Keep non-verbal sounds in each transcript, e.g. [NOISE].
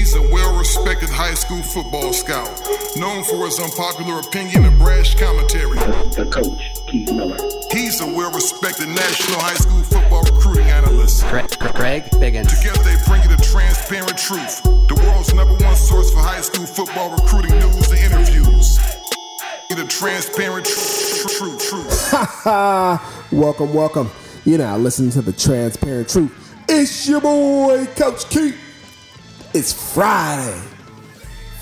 He's a well respected high school football scout, known for his unpopular opinion and brash commentary. The coach, Keith Miller. He's a well respected national high school football recruiting analyst. Craig, Greg Biggins. Together they bring you the transparent truth, the world's number one source for high school football recruiting news and interviews. The transparent truth, [LAUGHS] truth, truth. welcome, welcome. You're now listening to the transparent truth. It's your boy, Coach Keith. It's Friday,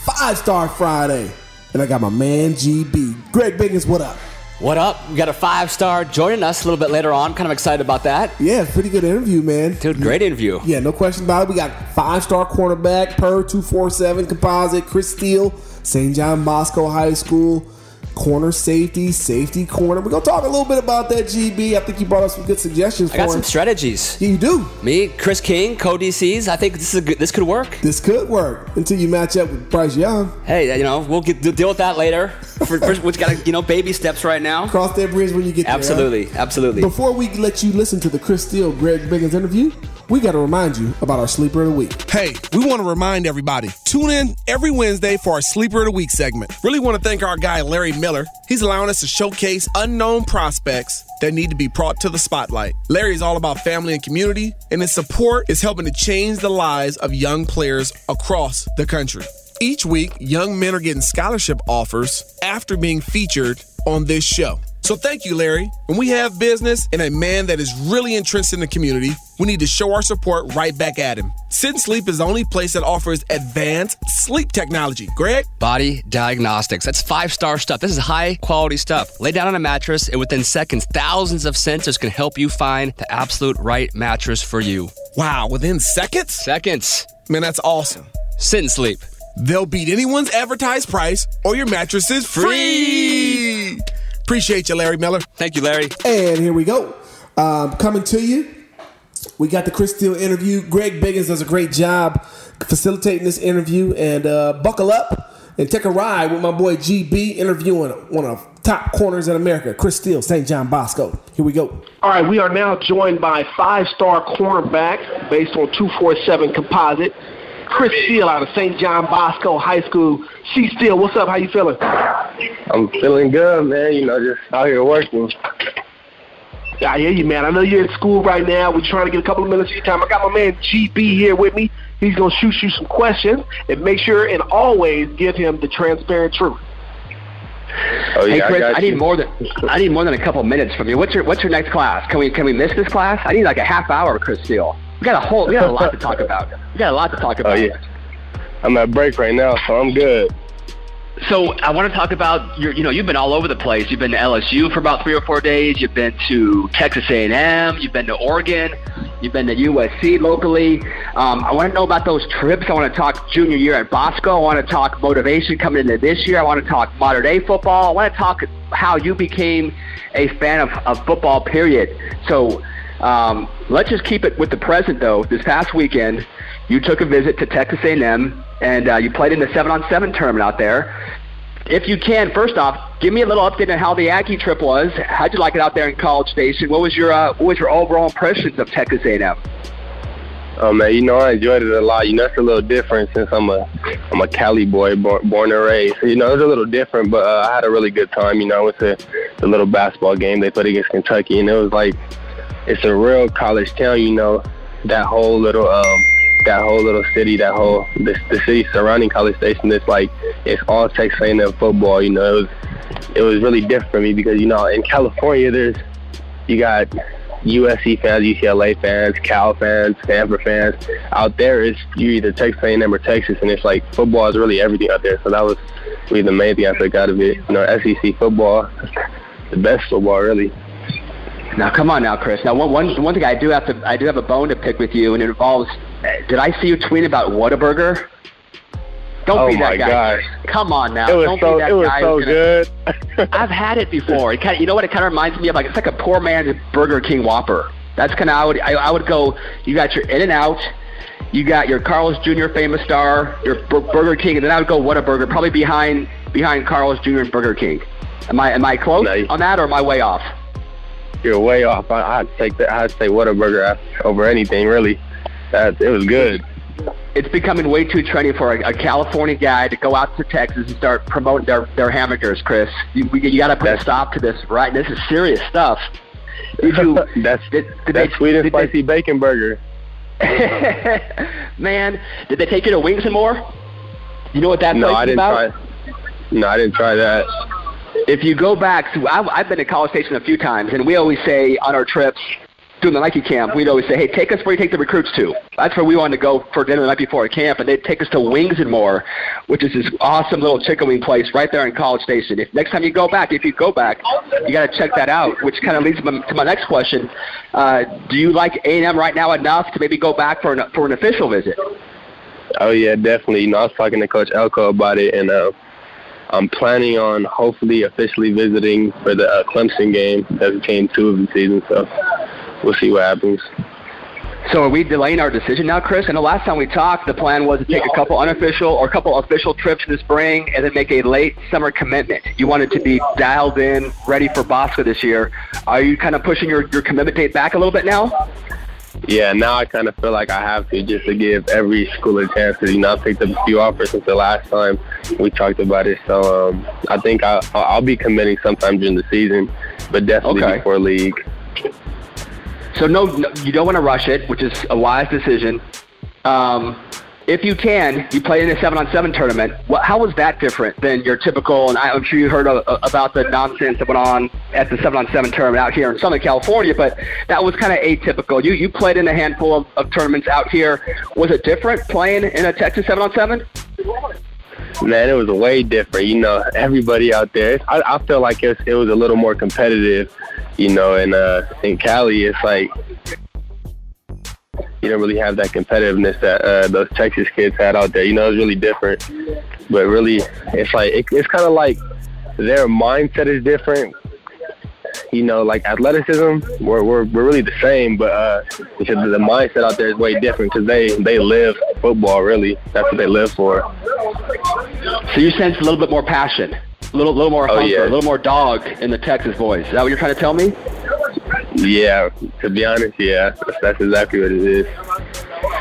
Five Star Friday, and I got my man GB. Greg Biggins, what up? What up? We got a five star joining us a little bit later on. Kind of excited about that. Yeah, pretty good interview, man. Dude, great interview. Yeah, no question about it. We got five star cornerback per 247 composite, Chris Steele, St. John Bosco High School corner safety, safety corner. We're gonna talk a little bit about that, GB. I think you brought us some good suggestions. I got him. some strategies. Yeah, you do. Me, Chris King, co-DCs. I think this is good, this could work. This could work until you match up with Bryce Young. Hey, you know we'll get, deal with that later. [LAUGHS] For, first, we got you know baby steps right now. Cross that bridge when you get absolutely, there. Absolutely, absolutely. Before we let you listen to the Chris Steele, Greg Biggins interview, we got to remind you about our Sleeper of the Week. Hey, we want to remind everybody tune in every Wednesday for our Sleeper of the Week segment. Really want to thank our guy, Larry Miller. He's allowing us to showcase unknown prospects that need to be brought to the spotlight. Larry is all about family and community, and his support is helping to change the lives of young players across the country. Each week, young men are getting scholarship offers after being featured on this show. So thank you, Larry. When we have business and a man that is really entrenched in the community, we need to show our support right back at him. Sit and Sleep is the only place that offers advanced sleep technology. Greg? Body diagnostics. That's five star stuff. This is high quality stuff. Lay down on a mattress, and within seconds, thousands of sensors can help you find the absolute right mattress for you. Wow, within seconds? Seconds. Man, that's awesome. Sit and sleep. They'll beat anyone's advertised price, or your mattress is free. Appreciate you, Larry Miller. Thank you, Larry. And here we go. Um, coming to you, we got the Chris Steele interview. Greg Biggins does a great job facilitating this interview. And uh, buckle up and take a ride with my boy GB interviewing one of top corners in America, Chris Steele, St. John Bosco. Here we go. All right, we are now joined by five-star cornerback based on 247 composite, Chris Steele out of St. John Bosco High School. C. Steele, what's up? How you feeling? I'm feeling good, man. You know, just out here working. Yeah, I hear you, man. I know you're at school right now. We're trying to get a couple of minutes of your time. I got my man GB here with me. He's going to shoot you some questions and make sure and always give him the transparent truth. Oh yeah, hey Chris, I, I, need more than I need more than a couple minutes from you. What's your What's your next class? Can we Can we miss this class? I need like a half hour, Chris Steele. We got a whole We got a lot to talk about. We got a lot to talk oh, about. Oh yeah, I'm at break right now, so I'm good. So I want to talk about your. You know, you've been all over the place. You've been to LSU for about three or four days. You've been to Texas A&M. You've been to Oregon. You've been to USC locally. Um, I want to know about those trips. I want to talk junior year at Bosco. I want to talk motivation coming into this year. I want to talk modern day football. I want to talk how you became a fan of, of football. Period. So um, let's just keep it with the present, though. This past weekend, you took a visit to Texas A&M, and uh, you played in the seven-on-seven tournament out there. If you can, first off, give me a little update on how the Aggie trip was. How'd you like it out there in College Station? What was your uh, what was your overall impressions of Texas A&M? Oh man, you know I enjoyed it a lot. You know it's a little different since I'm a I'm a Cali boy, born, and raised. You know it's a little different, but uh, I had a really good time. You know, it's a the little basketball game they played against Kentucky, and it was like it's a real college town. You know, that whole little um that whole little city, that whole the, the city surrounding College Station. It's like it's all Texas A&M football. You know, it was it was really different for me because you know in California there's you got USC fans, UCLA fans, Cal fans, Stanford fans. Out there, it's you either Texas A&M or Texas, and it's like football is really everything out there. So that was really the main thing I took out of it. You know, SEC football, [LAUGHS] the best football, really. Now, come on, now, Chris. Now, one, one, one thing I do have to, I do have a bone to pick with you, and it involves. Did I see you tweet about Whataburger? Don't oh be that my guy. gosh. Come on now. It was Don't so be that it was guy so gonna- good. [LAUGHS] I've had it before. It kind of, you know what? It kind of reminds me of like it's like a poor man's Burger King Whopper. That's kind of I would, I, I would go. You got your In and Out, you got your Carl's Jr. famous star, your Bur- Burger King, and then I would go Whataburger, probably behind behind Carl's Jr. and Burger King. Am I am I close on that, or am I way off? You're way off. I, I'd take that. I'd take Whataburger over anything, really. That it was good. it's becoming way too trendy for a, a California guy to go out to Texas and start promoting their, their hamburgers, Chris. You, you got to put a stop to this, right? This is serious stuff. Did you, [LAUGHS] that's did, did that's they, sweet and spicy they, bacon burger. [LAUGHS] Man, did they take you to Wings and More? You know what that no, I didn't about? Try, no, I didn't try that. If you go back, so I've, I've been to College Station a few times, and we always say on our trips, doing the Nike camp, we'd always say, hey, take us where you take the recruits to. That's where we wanted to go for dinner the night before a camp, and they'd take us to Wings and More, which is this awesome little chicken wing place right there in College Station. If next time you go back, if you go back, you got to check that out, which kind of leads to my, to my next question. Uh, do you like A&M right now enough to maybe go back for an, for an official visit? Oh, yeah, definitely. You know, I was talking to Coach Elko about it, and uh, I'm planning on hopefully officially visiting for the uh, Clemson game. That's game two of the season, so we'll see what happens. So are we delaying our decision now, Chris? And the last time we talked, the plan was to take a couple unofficial or a couple official trips in the spring and then make a late summer commitment. You wanted to be dialed in, ready for Bosco this year. Are you kind of pushing your, your commitment date back a little bit now? Yeah, now I kind of feel like I have to just to give every school a chance because, you know, I've picked up a few offers since the last time we talked about it. So um, I think I'll, I'll be committing sometime during the season, but definitely okay. before league. So no, no, you don't want to rush it, which is a wise decision. Um, if you can, you play in a seven-on-seven tournament. What, how was that different than your typical? And I'm sure you heard a, a, about the nonsense that went on at the seven-on-seven tournament out here in Southern California, but that was kind of atypical. You you played in a handful of, of tournaments out here. Was it different playing in a Texas seven-on-seven? Man, it was way different. You know, everybody out there. I, I feel like it was, it was a little more competitive you know, and uh, in Cali, it's like you don't really have that competitiveness that uh, those Texas kids had out there. You know, it's really different. But really, it's like it, it's kind of like their mindset is different. You know, like athleticism, we're we're, we're really the same, but uh, because the mindset out there is way different because they they live football. Really, that's what they live for. So you sense a little bit more passion a little, little more oh, yeah. a little more dog in the Texas voice. Is that what you're trying to tell me? Yeah, to be honest, yeah, that's, that's exactly what it is.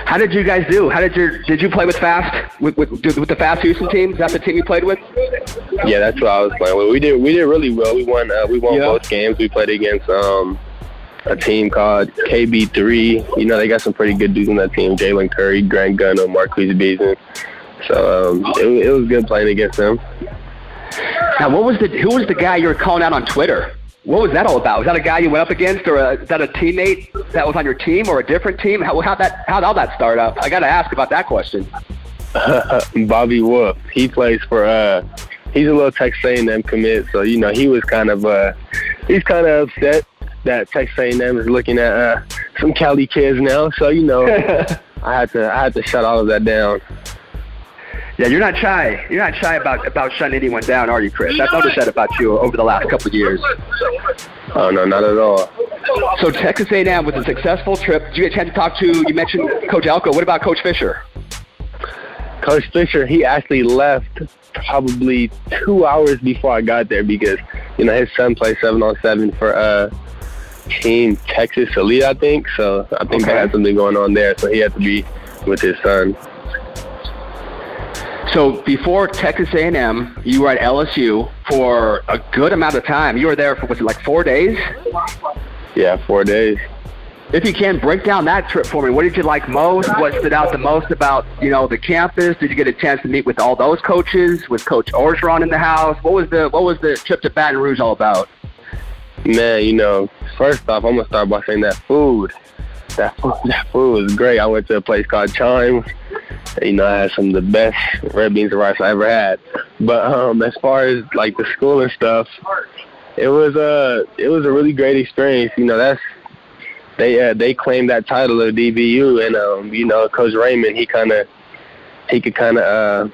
How did you guys do? How did your did you play with Fast with with, with the Fast Houston team? Is that the team you played with? Yeah, that's what I was playing with. We did we did really well. We won uh, we won yeah. both games. We played against um a team called KB3. You know, they got some pretty good dudes on that team. Jalen Curry, Grant Gunham, Marquise Beason. So um, it, it was good playing against them. Now, what was the who was the guy you were calling out on Twitter? What was that all about? Was that a guy you went up against, or a, is that a teammate that was on your team, or a different team? How how that how did all that start up? I got to ask about that question. [LAUGHS] Bobby Wolf. He plays for uh he's a little Texas A&M commit, so you know he was kind of uh he's kind of upset that Texas A&M is looking at uh some Cali kids now. So you know [LAUGHS] I had to I had to shut all of that down. Yeah, you're not shy. You're not shy about about shutting anyone down, are you, Chris? That's all I've noticed that about you over the last couple of years. Oh no, not at all. So Texas A&M was a successful trip. Did you get a chance to talk to? You mentioned Coach Elko. What about Coach Fisher? Coach Fisher, he actually left probably two hours before I got there because you know his son plays seven on seven for uh Team Texas Elite, I think. So I think okay. they had something going on there, so he had to be with his son. So before Texas A&M, you were at LSU for a good amount of time. You were there for was it like four days? Yeah, four days. If you can break down that trip for me, what did you like most? What stood out the most about you know the campus? Did you get a chance to meet with all those coaches? Was Coach Orgeron in the house? What was the what was the trip to Baton Rouge all about? Man, you know, first off, I'm gonna start by saying that food. That food, that food was great. I went to a place called Chimes you know, I had some of the best red beans and rice I ever had. But um, as far as like the school and stuff, it was a uh, it was a really great experience. You know, that's they uh, they claimed that title of DBU, and um, you know, Coach Raymond, he kind of he could kind of uh,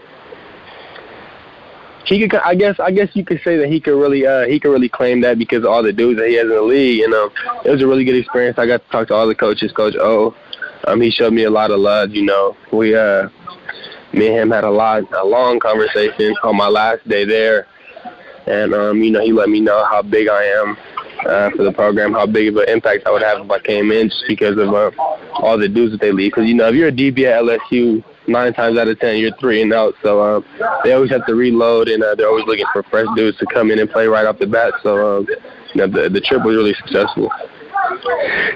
he could I guess I guess you could say that he could really uh, he could really claim that because of all the dudes that he has in the league. You know, it was a really good experience. I got to talk to all the coaches, Coach O. Um, he showed me a lot of love. You know, we uh, me and him had a lot, a long conversation on my last day there, and um, you know, he let me know how big I am uh, for the program, how big of an impact I would have if I came in, just because of uh, all the dudes that they leave. Because you know, if you're a DB at LSU, nine times out of ten you're three and out. So um, they always have to reload, and uh, they're always looking for fresh dudes to come in and play right off the bat. So um, you know the the trip was really successful.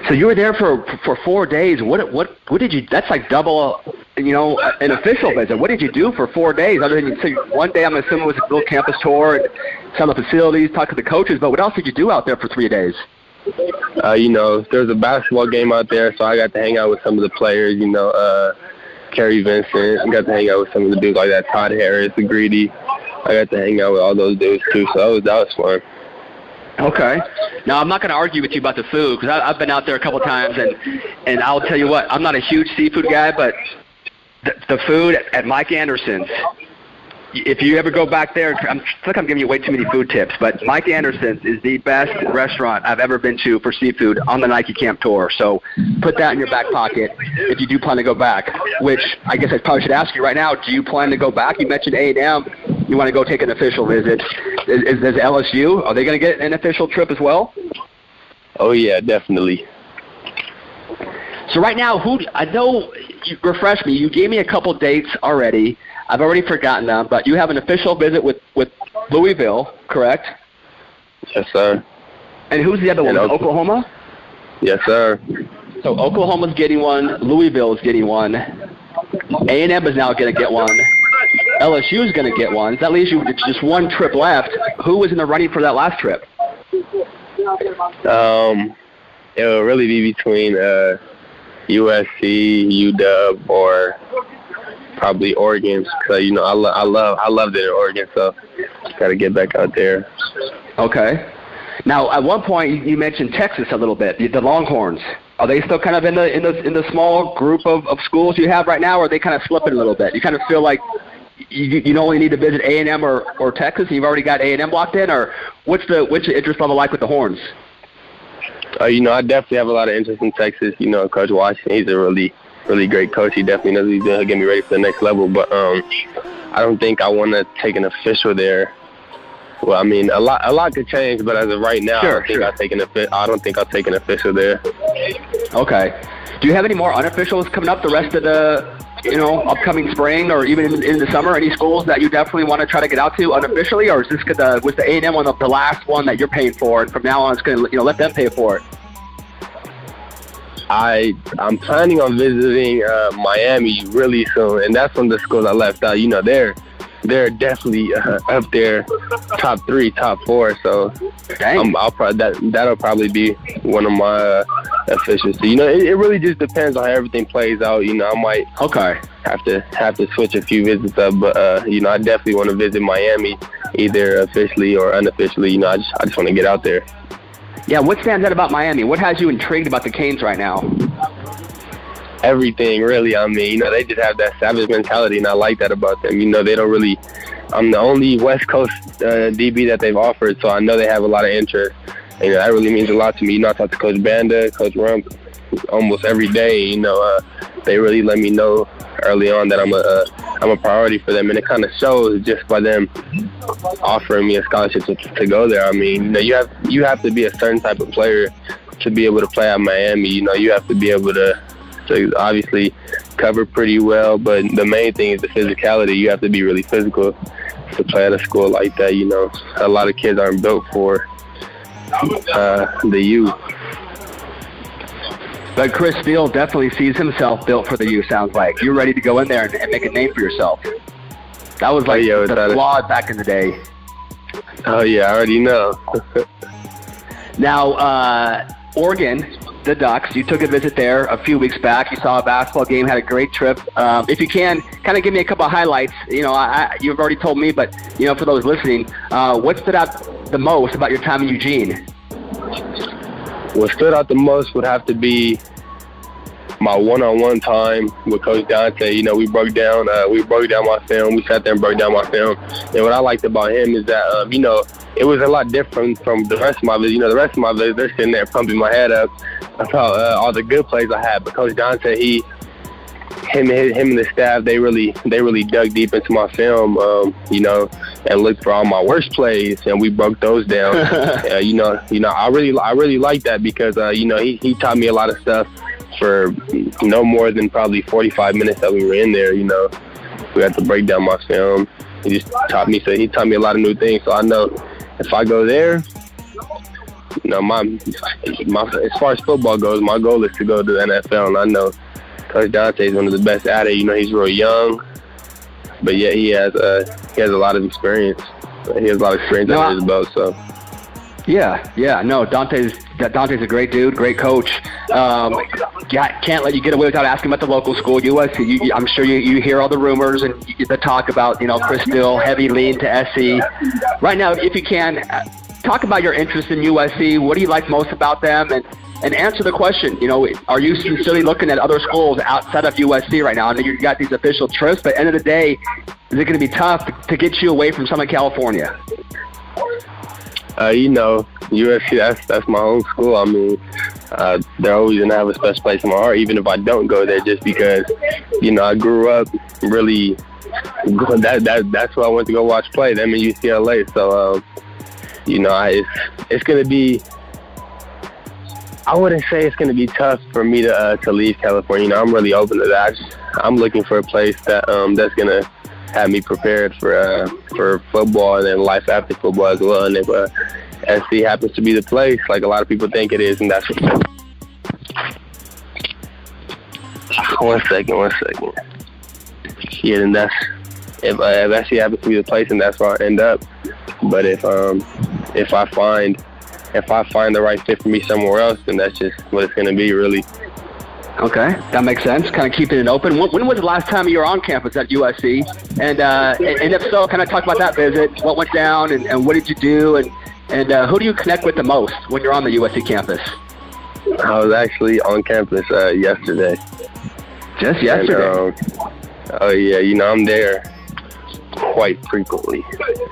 So you were there for for four days. What what what did you? That's like double, you know, an official visit. What did you do for four days? Other than so one day, I'm assuming was a little campus tour and some of the facilities, talk to the coaches. But what else did you do out there for three days? Uh, you know, there's a basketball game out there, so I got to hang out with some of the players. You know, uh, Kary Vincent. I got to hang out with some of the dudes like that. Todd Harris, the Greedy. I got to hang out with all those dudes too. So that was that was fun. Okay. Now I'm not going to argue with you about the food because I've been out there a couple times and and I'll tell you what I'm not a huge seafood guy, but the, the food at Mike Anderson's if you ever go back there, I'm, I feel like I'm giving you way too many food tips, but Mike Anderson's is the best restaurant I've ever been to for seafood on the Nike Camp Tour. So put that in your back pocket if you do plan to go back. Which I guess I probably should ask you right now: Do you plan to go back? You mentioned A&M. You want to go take an official visit? Is, is, is LSU? Are they going to get an official trip as well? Oh yeah, definitely. So right now, who I know? You refresh me. You gave me a couple dates already. I've already forgotten them, but you have an official visit with with Louisville, correct? Yes, sir. And who's the other one? Oklahoma. Yes, sir. So Oklahoma's getting one. Louisville is getting one. A and M is now going to get one. LSU is going to get one. That leaves you with just one trip left. Who was in the running for that last trip? Um, it will really be between uh, USC, UW, or probably Oregon because you know I, lo- I love I loved it in Oregon, so got to get back out there. Okay. Now, at one point you mentioned Texas a little bit. The Longhorns are they still kind of in the in the in the small group of, of schools you have right now, or are they kind of slipping a little bit? You kind of feel like you you only need to visit A and M or or Texas, and you've already got A and M locked in, or what's the what's the interest level like with the Horns? Uh, you know, I definitely have a lot of interest in Texas. You know, Coach Washington, he's a really really great coach. He definitely knows he's going to get me ready for the next level. But um, I don't think I want to take an official there. Well, I mean, a lot a lot could change, but as of right now, sure, I think sure. I'll take an I don't think I'll take an official there. Okay. Do you have any more unofficials coming up the rest of the you know upcoming spring or even in, in the summer? Any schools that you definitely want to try to get out to unofficially, or is this the was the A and M one the, the last one that you're paying for, and from now on it's going to you know let them pay for it? I I'm planning on visiting uh, Miami really soon, and that's one of the schools I left out. You know, they're they're definitely uh, up there, top three, top four. So um, I'll probably that that'll probably be one of my uh. So, you know, it, it really just depends on how everything plays out. You know, I might okay have to have to switch a few visits up, but uh, you know, I definitely want to visit Miami, either officially or unofficially. You know, I just I just want to get out there. Yeah, what stands out about Miami? What has you intrigued about the Canes right now? Everything, really. I mean, you know, they just have that savage mentality, and I like that about them. You know, they don't really. I'm the only West Coast uh, DB that they've offered, so I know they have a lot of interest. And, you know, that really means a lot to me. You know, I talk to Coach Banda, Coach Rumph, almost every day. You know, uh, they really let me know early on that I'm a uh, I'm a priority for them, and it kind of shows just by them offering me a scholarship to, to go there. I mean, you know, you have you have to be a certain type of player to be able to play at Miami. You know, you have to be able to to obviously cover pretty well, but the main thing is the physicality. You have to be really physical to play at a school like that. You know, a lot of kids aren't built for uh, the U. But Chris Steele definitely sees himself built for the U. Sounds like you're ready to go in there and, and make a name for yourself. That was like oh, yeah, the flawed back in the day. Oh yeah, I already know. [LAUGHS] now, uh, Oregon, the Ducks. You took a visit there a few weeks back. You saw a basketball game, had a great trip. Um, if you can, kind of give me a couple of highlights. You know, I, you've already told me, but you know, for those listening, uh, what stood out the most about your time in Eugene? What stood out the most would have to be my one-on-one time with Coach Donte. You know, we broke down, uh, we broke down my film. We sat there and broke down my film. And what I liked about him is that, um, you know, it was a lot different from the rest of my visit. You know, the rest of my visit, they're sitting there pumping my head up about uh, all the good plays I had. But Coach said he, him, him and the staff, they really, they really dug deep into my film, um, you know, and looked for all my worst plays, and we broke those down. [LAUGHS] uh, you know, you know, I really, I really like that because, uh, you know, he, he taught me a lot of stuff for no more than probably 45 minutes that we were in there, you know, we had to break down my film. He just taught me so he taught me a lot of new things. So I know if I go there, you know, my my as far as football goes, my goal is to go to the NFL, and I know Coach Donte is one of the best at it. You know, he's real young, but yet he has uh, he has a lot of experience. He has a lot of experience no, under his belt, so. Yeah, yeah, no, Donte's Donte's a great dude, great coach. Um, can't let you get away without asking about the local school, USC. You, I'm sure you, you hear all the rumors and the talk about, you know, Chris Steele, heavy lean to SC. Right now, if you can, talk about your interest in USC. What do you like most about them? And and answer the question. You know, are you sincerely looking at other schools outside of USC right now? I know you got these official trips, but end of the day, is it going to be tough to get you away from Southern California? Uh, you know, USC, that's that's my home school. I mean, uh, they're always gonna have a special place in my heart, even if I don't go there, just because, you know, I grew up really. That that that's where I went to go watch play. Them in UCLA. So, um, you know, I, it's it's gonna be. I wouldn't say it's gonna be tough for me to uh, to leave California. You know, I'm really open to that. I'm looking for a place that um that's gonna have me prepared for uh, for football and then life after football as well. And if uh, SC happens to be the place, like a lot of people think it is, and that's what. [SIGHS] One second, one second. Yeah, and that's if uh, if SC happens to be the place, and that's where I end up. But if um if I find if I find the right fit for me somewhere else, then that's just what it's to be, really. Okay, that makes sense. Kind of keeping it open. When, when, was the last time you were on campus at USC? And uh, and if so, kind of talk about that visit. What went down, and, and what did you do, and and uh, who do you connect with the most when you're on the USC campus? I was actually on campus uh, yesterday. Just yesterday. And, um, oh yeah, you know I'm there quite frequently,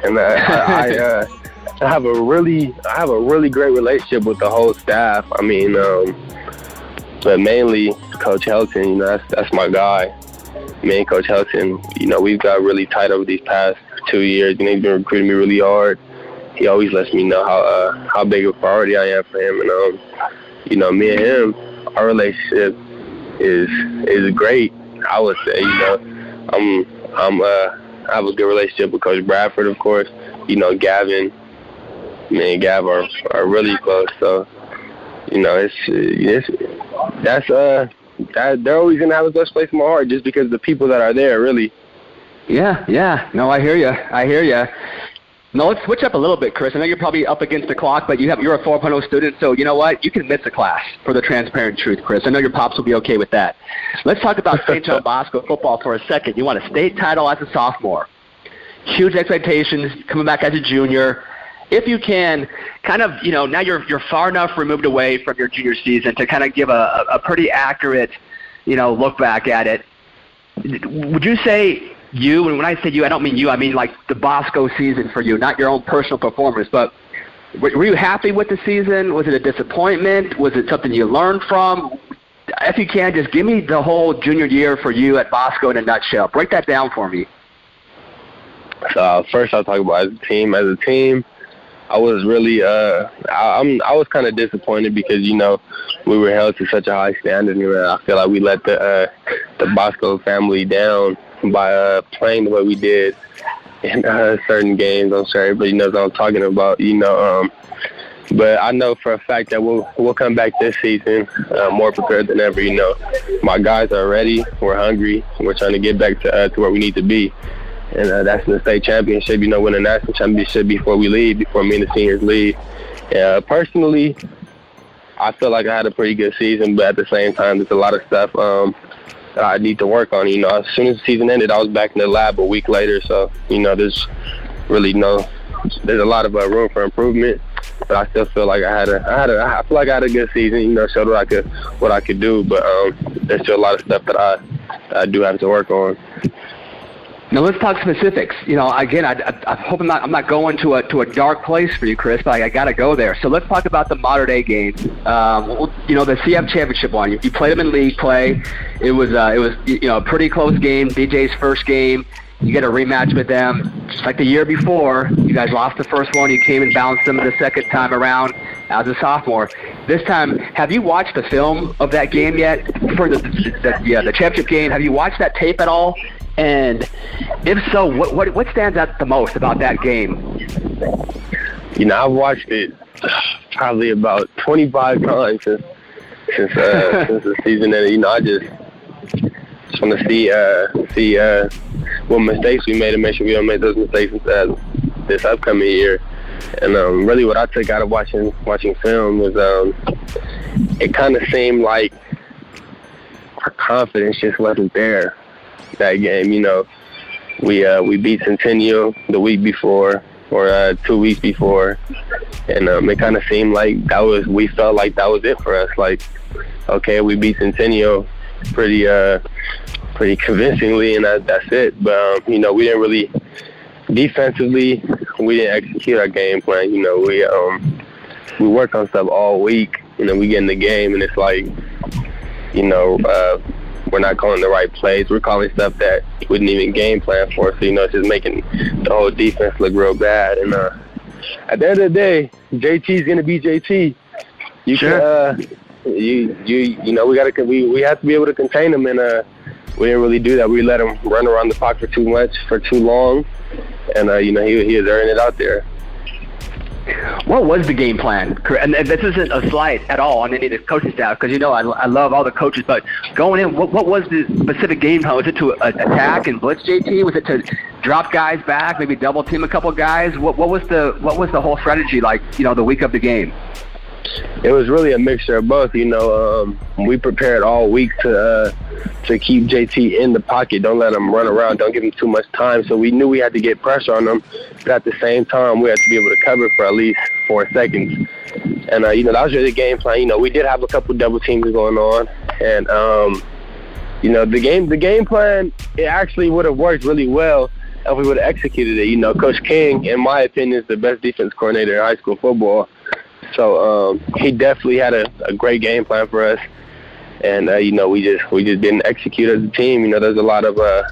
and I, I, I, uh, [LAUGHS] I have a really I have a really great relationship with the whole staff. I mean. Um, but mainly Coach Helton, you know, that's that's my guy. Me and Coach Helton, you know, we've got really tight over these past two years. Know, he's been recruiting me really hard. He always lets me know how uh, how big of a priority I am for him, and um, you know, me and him, our relationship is is great. I would say, you know, I'm I'm uh, I have a good relationship with Coach Bradford, of course. You know, Gavin, me and Gav are are really close. So, you know, it's it's that's uh that they're always gonna have a best place in my heart just because the people that are there really. Yeah, yeah. No, I hear you. I hear you. No, let's switch up a little bit, Chris. I know you're probably up against the clock, but you have you're a 4.0 student, so you know what? You can miss a class for the transparent truth, Chris. I know your pops will be okay with that. Let's talk about St. John [LAUGHS] Bosco football for a second. You won a state title as a sophomore. Huge expectations coming back as a junior if you can, kind of, you know, now you're you're far enough removed away from your junior season to kind of give a, a pretty accurate, you know, look back at it. Would you say you, and when I say you, I don't mean you, I mean like the Bosco season for you, not your own personal performance, but were you happy with the season? Was it a disappointment? Was it something you learned from? If you can, just give me the whole junior year for you at Bosco in a nutshell. Break that down for me. So uh, first, I'll talk about as a team. As a team, I was really uh I, I'm I was kind of disappointed because you know we were held to such a high standard and I feel like we let the uh, the Bosco family down by uh playing the way we did in uh, certain games. I'm sure everybody knows what I'm talking about. You know, um, but I know for a fact that we'll we'll come back this season uh, more prepared than ever. You know, my guys are ready. We're hungry. We're trying to get back to uh, to where we need to be and uh, that's in the state championship. You know, win a national championship before we leave, before me and the seniors leave. Yeah, personally, I feel like I had a pretty good season, but at the same time, there's a lot of stuff um, that I need to work on. You know, as soon as the season ended, I was back in the lab a week later, so you know, there's really no, there's a lot of uh, room for improvement. But I still feel like I had a, I had a, I feel like I had a good season. You know, showed what I could, what I could do. But um, there's still a lot of stuff that I, I do have to work on. Now let's talk specifics. You know, again, I, I, I hope I'm not I'm not going to a to a dark place for you, Chris, but I, I got to go there. So let's talk about the Mater Dei game. Um, you know, the CIF championship one. You, you played them in league play. It was uh, it was you know a pretty close game. BJ's first game. You get a rematch with them, just like the year before. You guys lost the first one. You came and bounced them the second time around. As a sophomore. This time, have you watched the film of that game yet for the the, uh, the championship game? Have you watched that tape at all? And if so, what, what what stands out the most about that game? You know, I've watched it probably about 25 times since since uh, [LAUGHS] since the season ended. You know, I just just want to see uh, see uh, what mistakes we made and make sure we don't make those mistakes uh, this upcoming year. And um, really, what I took out of watching watching film was um, it kind of seemed like our confidence just wasn't there that game. You know, we uh, we beat Centennial the week before or uh, two weeks before, and um, it kind of seemed like that was we felt like that was it for us. Like, okay, we beat Centennial pretty uh, pretty convincingly, and that, that's it. But um, you know, we didn't really defensively we didn't execute our game plan. You know, we um we work on stuff all week, and then we get in the game, and it's like, you know, uh, we're not calling the right plays. We're calling stuff that we didn't even game plan for. So you know, it's just making the whole defense look real bad. And uh, at the end of the day, JT's gonna be JT. You Sure. can, uh, you you you know, we gotta we we have to be able to contain him, and uh, we didn't really do that. We let him run around the pocket for too much for too long, and uh, you know, he he was earning it out there. What was the game plan? And this isn't a slight at all on any of the coaching staff because you know I, I love all the coaches, but going in, what, what was the specific game plan? Was it to attack and blitz JT? Was it to drop guys back, maybe double team a couple guys? What what was the what was the whole strategy like? You know, the week of the game. It was really a mixture of both. You know, um, we prepared all week to uh, to keep JT in the pocket. Don't let him run around. Don't give him too much time. So we knew we had to get pressure on him, but at the same time, we had to be able to cover for at least four seconds. And uh, you know, that was really the game plan. You know, we did have a couple double teams going on, and um, you know, the game the game plan it actually would have worked really well if we would have executed it. You know, Coach King, in my opinion, is the best defense coordinator in high school football. So um, he definitely had a, a great game plan for us, and uh, you know we just we just didn't execute as a team. You know, there's a lot of uh,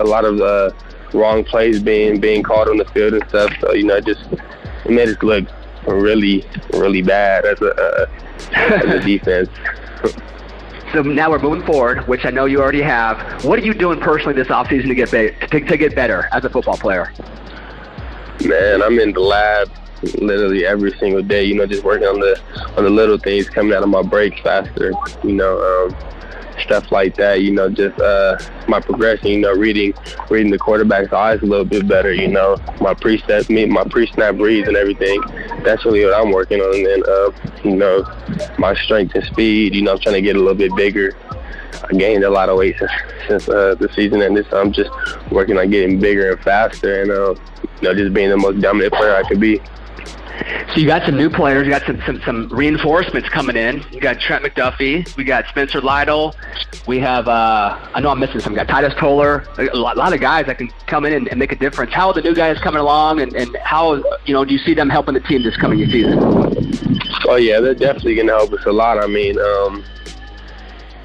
a lot of uh, wrong plays being being called on the field and stuff. So you know, it just it made us look really really bad as a uh, as a [LAUGHS] defense. So now we're moving forward, which I know you already have. What are you doing personally this offseason to get be- to, to get better as a football player? Man, I'm in the lab literally every single day. You know, just working on the on the little things, coming out of my breaks faster. You know, um, stuff like that. You know, just uh, my progression. You know, reading reading the quarterback's eyes a little bit better. You know, my pre-step, me, my pre-snap reads and everything. That's really what I'm working on. And then, uh, you know, my strength and speed. You know, I'm trying to get a little bit bigger. I gained a lot of weight since, since uh, the season ended, so I'm just working on getting bigger and faster, and uh, you know, just being the most dominant player I could be. So you got some new players, you got some, some, some reinforcements coming in. You got Trent McDuffie, we got Spencer Lytle, we have uh, I know I'm missing some. We got Titus Toler, a lot, lot of guys that can come in and, and make a difference. How are the new guys coming along, and, and how you know do you see them helping the team this coming season? Oh yeah, they're definitely gonna help us a lot. I mean, um,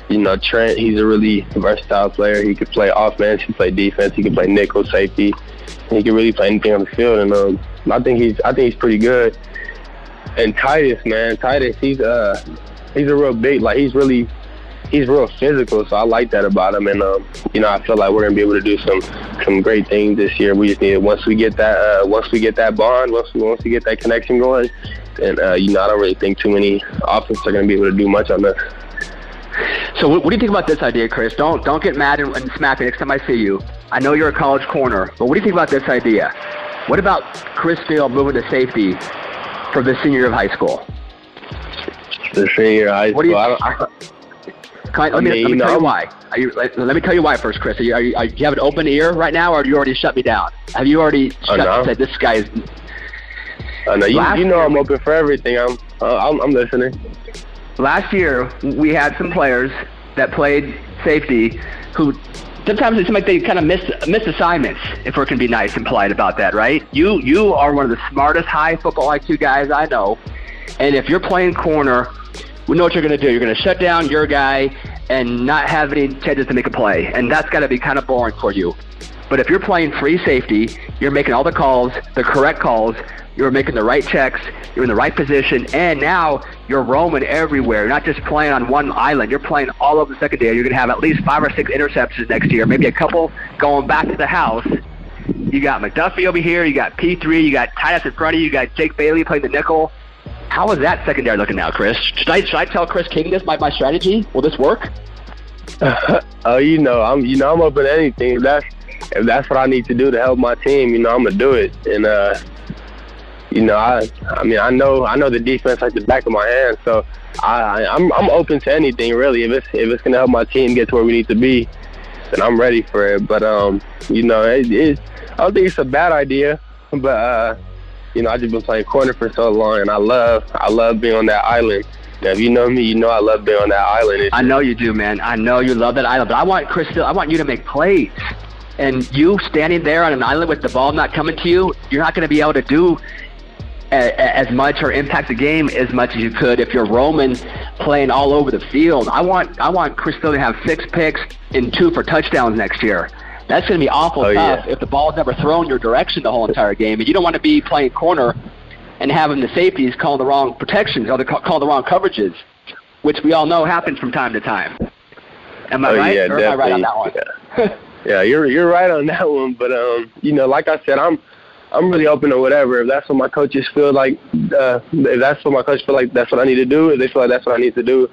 you know, Trent, he's a really versatile player. He could play offense, he can play defense, he can play nickel safety. He can really play anything on the field, and um, I think he's I think he's pretty good. And Titus, man, Titus, he's uh he's a real big like he's really he's real physical, so I like that about him. And um, you know, I feel like we're gonna be able to do some some great things this year. We just need once we get that uh, once we get that bond, once we once we get that connection going, and uh, you know, I don't really think too many offenses are gonna be able to do much on us. So what, what do you think about this idea, Chris? Don't don't get mad and, and smack me next time I see you. I know you're a college corner, but what do you think about this idea? What about Chris Field moving to safety for the senior year of high school? The senior high What do school, you? I I, let me, I mean, let me tell you why. Are you, let, let me tell you why first, Chris. Are you, are you, are you, do you have an open ear right now, or do you already shut me down? Have you already Oh, shut, no. said this guy is? I know you, you know year I'm open for everything. I'm uh, I'm, I'm listening. Last year, we had some players that played safety who sometimes it seemed like they kind of miss missed assignments. If we can be nice and polite about that, right? You you are one of the smartest high football IQ guys I know, and if you're playing corner, we know what you're going to do. You're going to shut down your guy and not have any chances to make a play, and that's got to be kind of boring for you. But if you're playing free safety, you're making all the calls, the correct calls. You're making the right checks. You're in the right position, and now you're roaming everywhere. You're not just playing on one island. You're playing all over the secondary. You're going to have at least five or six interceptions next year, maybe a couple going back to the house. You got McDuffie over here. You got P3. You got Titus in front of you. You got Jake Bailey playing the nickel. How is that secondary looking now, Chris? Should I, should I tell Chris King this my, my strategy? Will this work? [LAUGHS] oh, you know, I'm you know I'm open to anything. That's if that's what I need to do to help my team, you know, I'm gonna do it. And uh, you know, I I mean, I know I know the defense like the back of my hand, so I I'm I'm open to anything really. If it's if it's gonna help my team get to where we need to be, then I'm ready for it. But um, you know, it, it I don't think it's a bad idea, but uh, you know, I just been playing corner for so long, and I love I love being on that island. Now, if you know me, you know I love being on that island. I know you do, man. I know you love that island, but I want Chris. I want you to make plays. And you standing there on an island with the ball not coming to you, you're not going to be able to do as much or impact the game as much as you could if you're Roman playing all over the field. I want I want Chris Steele to have six picks and two for touchdowns next year. That's going to be awful oh, tough yeah. if the ball's never thrown your direction the whole entire game. And you don't want to be playing corner and having the safeties call the wrong protections or the call the wrong coverages, which we all know happens from time to time. Am I oh, right? Yeah, or am I right on that one? Yeah. [LAUGHS] yeah, you're you're right on [LAUGHS] that one. But um, you know, like I said, I'm I'm really open to whatever. If that's what my coaches feel like, uh, if that's what my coaches feel like, that's what I need to do. If they feel like that's what I need to do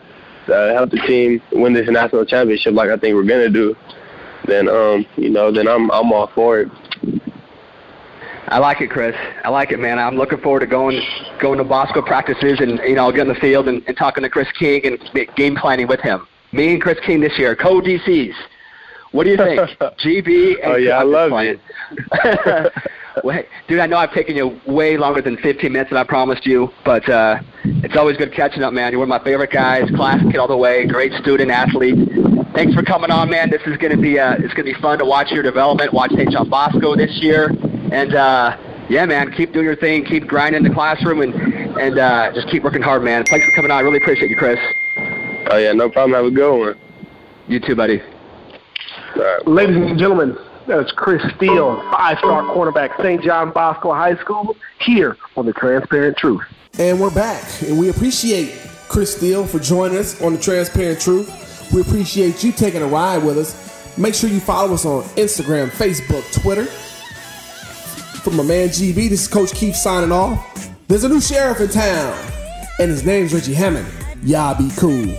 to help the team win this national championship, like I think we're gonna do, then um, you know, then I'm I'm all for it. I like it, Chris. I like it, man. I'm looking forward to going going to Bosco practices and you know getting the field and, and talking to Chris King and game planning with him. Me and Chris King this year, co-DCs. What do you think, [LAUGHS] GB? And oh yeah, I love playing. [LAUGHS] hey, dude, I know I've taken you way longer than 15 minutes than I promised you, but uh, it's always good catching up, man. You're one of my favorite guys, class kid all the way, great student, athlete. Thanks for coming on, man. This is gonna be uh, it's gonna be fun to watch your development. Watch St. John Bosco this year, and uh, yeah, man, keep doing your thing, keep grinding in the classroom, and and uh, just keep working hard, man. Thanks for coming on. I really appreciate you, Chris. Oh yeah, no problem. Have a good one. You too, buddy. Right. Ladies and gentlemen, that's Chris Steele, five-star cornerback, St. John Bosco High School, here on The Transparent Truth. And we're back, and we appreciate Chris Steele for joining us on The Transparent Truth. We appreciate you taking a ride with us. Make sure you follow us on Instagram, Facebook, Twitter. From my man GB, this is Coach Keith signing off. There's a new sheriff in town, and his name's Reggie Hammond. Y'all be cool.